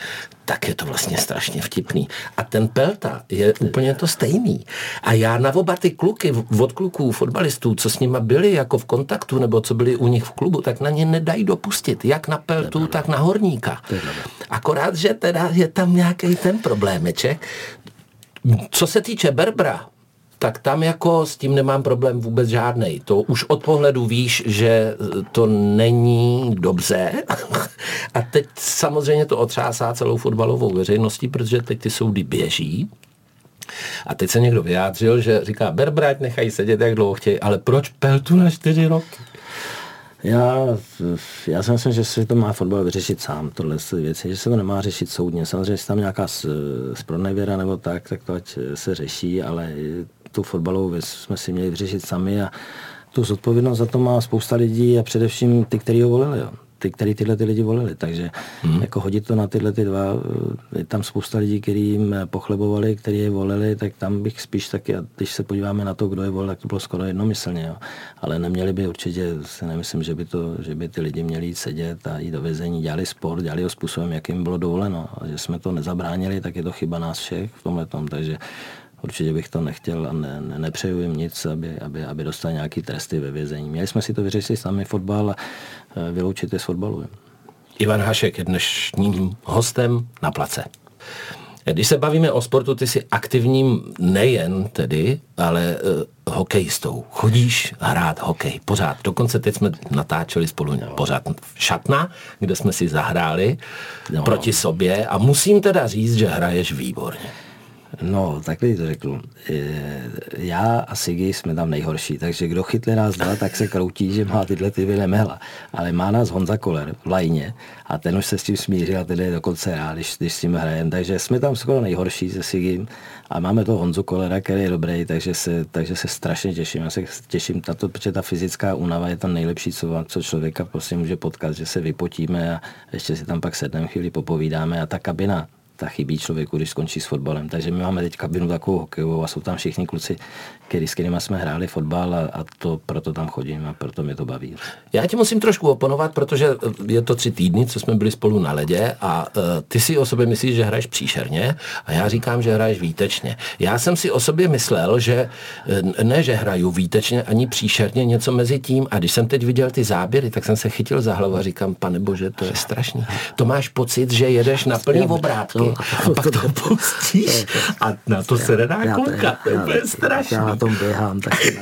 tak je to vlastně strašně vtipný. A ten Pelta je úplně to stejný. A já na oba ty kluky, od kluků, fotbalistů, co s nima byli jako v kontaktu, nebo co byli u nich v klubu, tak na ně nedají dopustit. Jak na Peltu, tak na Horníka. Akorát, že teda je tam nějaký ten problémeček. Co se týče Berbra, tak tam jako s tím nemám problém vůbec žádný. To už od pohledu víš, že to není dobře. A teď samozřejmě to otřásá celou fotbalovou veřejností, protože teď ty soudy běží. A teď se někdo vyjádřil, že říká, Berbrať nechají sedět, jak dlouho chtějí, ale proč Peltu na čtyři roky? Já, já si myslím, že si to má fotbal vyřešit sám, tohle věci, že se to nemá řešit soudně. Samozřejmě, jestli tam nějaká spronevěra nebo tak, tak to ať se řeší, ale tu fotbalovou věc jsme si měli vyřešit sami a tu zodpovědnost za to má spousta lidí a především ty, kteří ho volili. Jo ty, který tyhle ty lidi volili. Takže hmm. jako hodit to na tyhle ty dva, eh, je tam spousta lidí, kteří jim pochlebovali, kteří je volili, tak tam bych spíš taky, a když se podíváme na to, kdo je volil, tak to bylo skoro jednomyslně. Jo. Ale neměli by určitě, si nemyslím, že by, to, že by ty lidi měli jít sedět a jít do vězení, dělali sport, dělali ho způsobem, jakým bylo dovoleno. A že jsme to nezabránili, tak je to chyba nás všech v tomhle tom. Takže určitě bych to nechtěl a ne, ne, nepřeju jim nic, aby, aby, aby dostali nějaký tresty ve vězení. Měli jsme si to vyřešit sami fotbal a e, vyloučit je z fotbalu. Ivan Hašek je dnešním hostem na place. Když se bavíme o sportu, ty jsi aktivním nejen tedy, ale uh, hokejistou. Chodíš hrát hokej pořád. Dokonce teď jsme natáčeli spolu no. pořád šatna, kde jsme si zahráli no. proti sobě a musím teda říct, že hraješ výborně. No, takhle to řeknu. Já a Sigi jsme tam nejhorší, takže kdo chytne nás dva, tak se kroutí, že má tyhle ty nemehla. Ale má nás Honza Koler v lajně a ten už se s tím smířil a tedy je dokonce rád, když, když s tím hrajeme. Takže jsme tam skoro nejhorší se Sigim a máme to Honzu Kolera, který je dobrý, takže se, takže se strašně těším. Já se těším, tato, protože ta fyzická únava je to nejlepší, co, co člověka prostě může potkat, že se vypotíme a ještě si tam pak sedneme chvíli popovídáme a ta kabina, ta chybí člověku, když skončí s fotbalem. Takže my máme teď kabinu takovou hokejovou a jsou tam všichni kluci, který, s kterými jsme hráli fotbal a, a to, proto tam chodím a proto mě to baví. Já ti musím trošku oponovat, protože je to tři týdny, co jsme byli spolu na ledě a uh, ty si o sobě myslíš, že hraješ příšerně a já říkám, že hraješ výtečně. Já jsem si o sobě myslel, že e, ne, že hraju výtečně ani příšerně, něco mezi tím a když jsem teď viděl ty záběry, tak jsem se chytil za hlavu a říkám, pane bože, to je strašný. To máš pocit, že jedeš na plný obrátky a pak to pustíš a na to se nedá koukat, to je strašný tom běhám taky.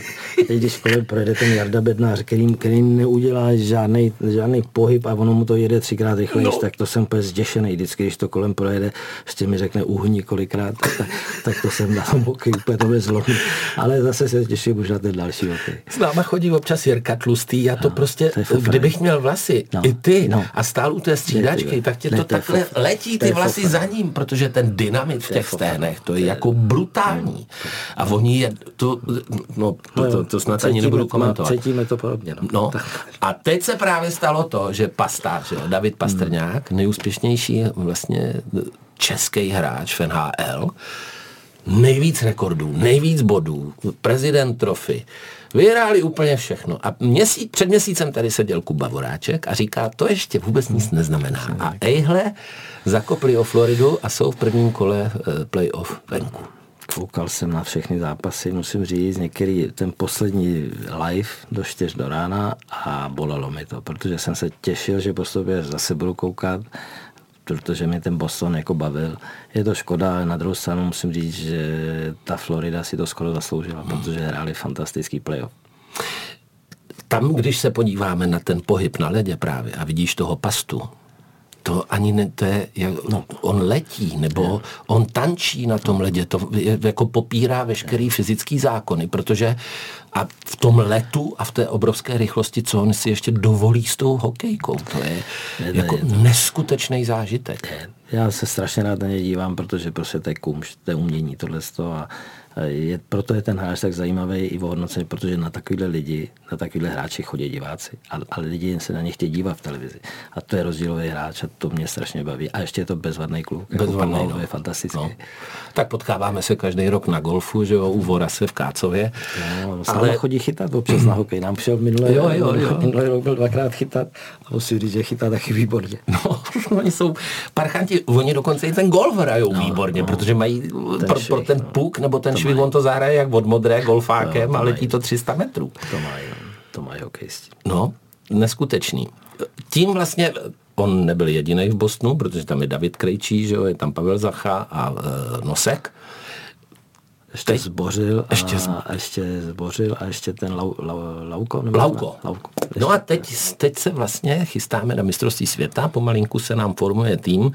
Teď, když kolem projede ten Jarda Bednář, který, který neudělá žádný, žádný pohyb a ono mu to jede třikrát rychleji, no. tak to jsem úplně zděšený. Vždycky, když to kolem projede, ještě mi řekne uhni kolikrát, tak, tak to jsem na tom hokej úplně to zlomí. Ale zase se těším už na ten další hokej. S náma chodí občas Jirka Tlustý, já to no, prostě, to kdybych měl vlasy, no. i ty, no. a stál u té střídačky, tak tě to, takhle letí ty vlasy za ním, protože ten dynamit v těch sténech, to je jako brutální. A oni je, to no, to, to, to snad ani nebudu komentovat. Cítíme to podobně. No. no. A teď se právě stalo to, že Pastář, jo, David Pastrňák, hmm. nejúspěšnější vlastně český hráč v NHL, nejvíc rekordů, nejvíc bodů, prezident trofy, vyhráli úplně všechno. A měsíc, před měsícem tady seděl Kuba Voráček a říká, to ještě vůbec nic neznamená. A ejhle, zakopli o Floridu a jsou v prvním kole eh, playoff venku. Koukal jsem na všechny zápasy, musím říct, některý ten poslední live do 4 do rána a bolelo mi to, protože jsem se těšil, že po sobě zase budu koukat, protože mě ten Boston jako bavil. Je to škoda, ale na druhou stranu musím říct, že ta Florida si to skoro zasloužila, protože hráli fantastický playoff. Tam, když se podíváme na ten pohyb na ledě právě a vidíš toho pastu, to ani ne, to je, jak, no, on letí, nebo on tančí na tom ledě, to je, jako popírá veškerý fyzický zákony, protože a v tom letu a v té obrovské rychlosti, co on si ještě dovolí s tou hokejkou, to je, je jako je to. neskutečný zážitek. Já se strašně rád na ně dívám, protože prostě to je kumš, to je umění, tohle a je, proto je ten hráč tak zajímavý i ohodnocený, protože na takovýhle lidi, na takovýhle hráči chodí diváci, ale, ale lidi se na ně chtějí dívat v televizi. A to je rozdílový hráč a to mě strašně baví. A ještě je to bezvadný kluk. Jako bezvadný, jako no. je fantastický. No. Tak potkáváme se každý rok na golfu, že jo, u Vorase v Kácově. No, ale chodí chytat občas na hokej. Nám přišel minulý, jo, jo, jo. minulý rok byl dvakrát chytat a musím říct, že chytá taky výborně. No, oni jsou parchanti, oni dokonce i ten golf hrajou no, výborně, no. protože mají pro, pro ten puk nebo ten švih, on to zahraje jak od modré golfákem no, a letí to 300 metrů. To mají, to mají hokejisti. No, neskutečný. Tím vlastně on nebyl jediný v Bostonu, protože tam je David Krejčí, že jo, je tam Pavel Zacha a e, Nosek. Ještě Teď, zbořil a ještě, z... a ještě zbořil a ještě ten lau, lau, Lauko. Nebo Lauko. Lauko. No a teď, teď se vlastně chystáme na mistrovství světa, pomalinku se nám formuje tým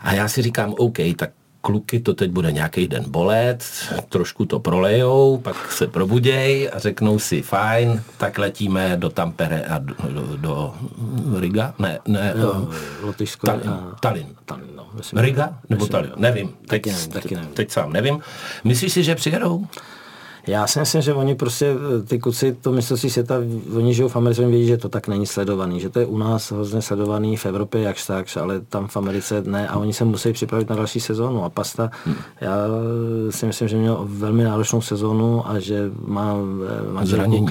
a já si říkám, OK, tak kluky to teď bude nějaký den bolet, trošku to prolejou, pak se probuděj a řeknou si fajn, tak letíme do Tampere a do, do, do Riga? Ne, ne, jo, Lotyšsko Tallinn. a- Tallinn. Tallinn, no, myslím, Riga nebo myslím, Tallinn? jo. Nevím. Teď, Taky nevím, taky nevím. teď sám nevím. Myslíš si, že přijedou? Já si myslím, že oni prostě, eh, ty kluci, to mistrovství světa, oni žijou v Americe, oni vědí, že to tak není sledovaný, že to je u nás hrozně sledovaný v Evropě jakž tak, ale tam v Americe ne a oni se musí připravit na další sezónu a Pasta, Hmm. já si myslím, že měl velmi náročnou sezónu a že má eh, manželku, Zranění.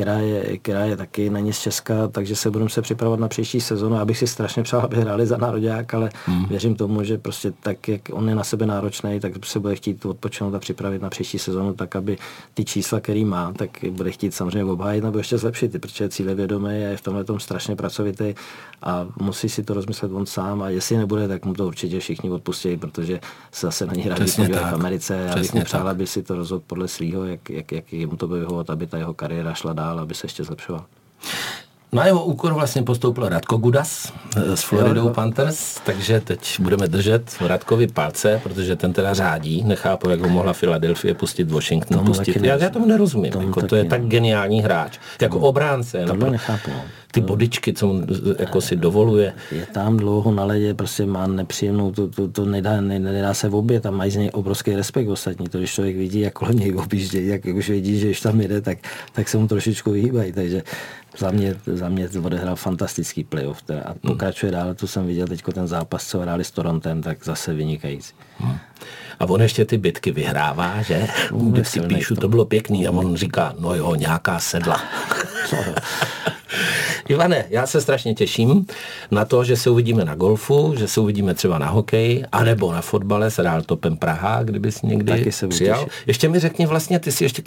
Která je, která je taky není z Česka, takže se budeme se připravovat na příští sezónu. Já bych si strašně přál, aby hráli za nároďák, ale hmm. věřím tomu, že prostě tak, jak on je na sebe náročný, tak se bude chtít odpočinout a připravit na příští sezónu, tak aby ty čísla, který má, tak bude chtít samozřejmě obhájit nebo ještě zlepšit, protože je cílevědomý a je v tomhle tom strašně pracovitý a musí si to rozmyslet on sám a jestli nebude, tak mu to určitě všichni odpustí, protože se zase na ní rádi podívají v Americe. Já bych mu přál, aby si to rozhodl podle svého, jak, jak, jak jemu to bude vyhovovat, aby ta jeho kariéra šla dál, aby se ještě zlepšovala. Na jeho úkor vlastně postoupil Radko Gudas eh, s Floridou. Panthers, takže teď budeme držet Radkovi palce, protože ten teda řádí. Nechápu, jak ho mohla Philadelphia pustit Washington Tomu pustit. Já, já nerozumím. tomu nerozumím. Tomu jako, to je ne. tak geniální hráč. Jako obránce. Tohle napr- nechápu. No. Ty bodičky, co on eh, jako si dovoluje. Je tam dlouho na ledě, prostě má nepříjemnou, to, to, to nedá, ne, nedá se v obě, tam mají z něj obrovský respekt ostatní, to když člověk vidí, jak kolem něj objíždějí, jak už vědí, že když tam jede, tak, tak se mu trošičku vyhýbají, takže za mě, za mě odehrál fantastický playoff teda. a pokračuje dál, to jsem viděl teď ten zápas, co hráli s Torontem, tak zase vynikající. A on ještě ty bitky vyhrává, že? Když si silnej píšu, to bylo pěkný. A on říká, no jo, nějaká sedla. Ivane, já se strašně těším na to, že se uvidíme na golfu, že se uvidíme třeba na hokeji, anebo na fotbale s Real Topem Praha, kdybys někdy Taky se přijal. těšit. Ještě mi řekni vlastně, ty jsi ještě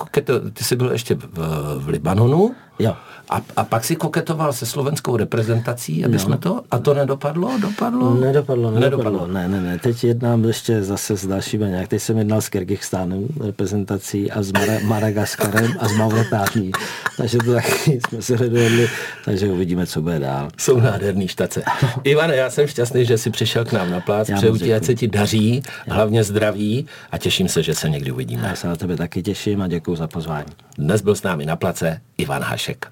ty jsi byl ještě v, v Libanonu, Jo. A, a pak si koketoval se slovenskou reprezentací, aby jsme to, a to nedopadlo, dopadlo? Nedopadlo, nedopadlo. Nedopadlo. Ne, ne, ne. Teď jednám ještě zase s dalšími nějak. Teď jsem jednal s Kyrgyzstánem reprezentací a s Mara- Madagaskarem a s Mauretánií. Takže to taky jsme se dohodli, takže uvidíme, co bude dál. Jsou nádherný štace. Ivane, já jsem šťastný, že jsi přišel k nám na plác. Já Přeju ti, ať se ti daří, hlavně zdraví a těším se, že se někdy uvidíme. Já se na tebe taky těším a děkuji za pozvání. Dnes byl s námi na place Ivan Hašek.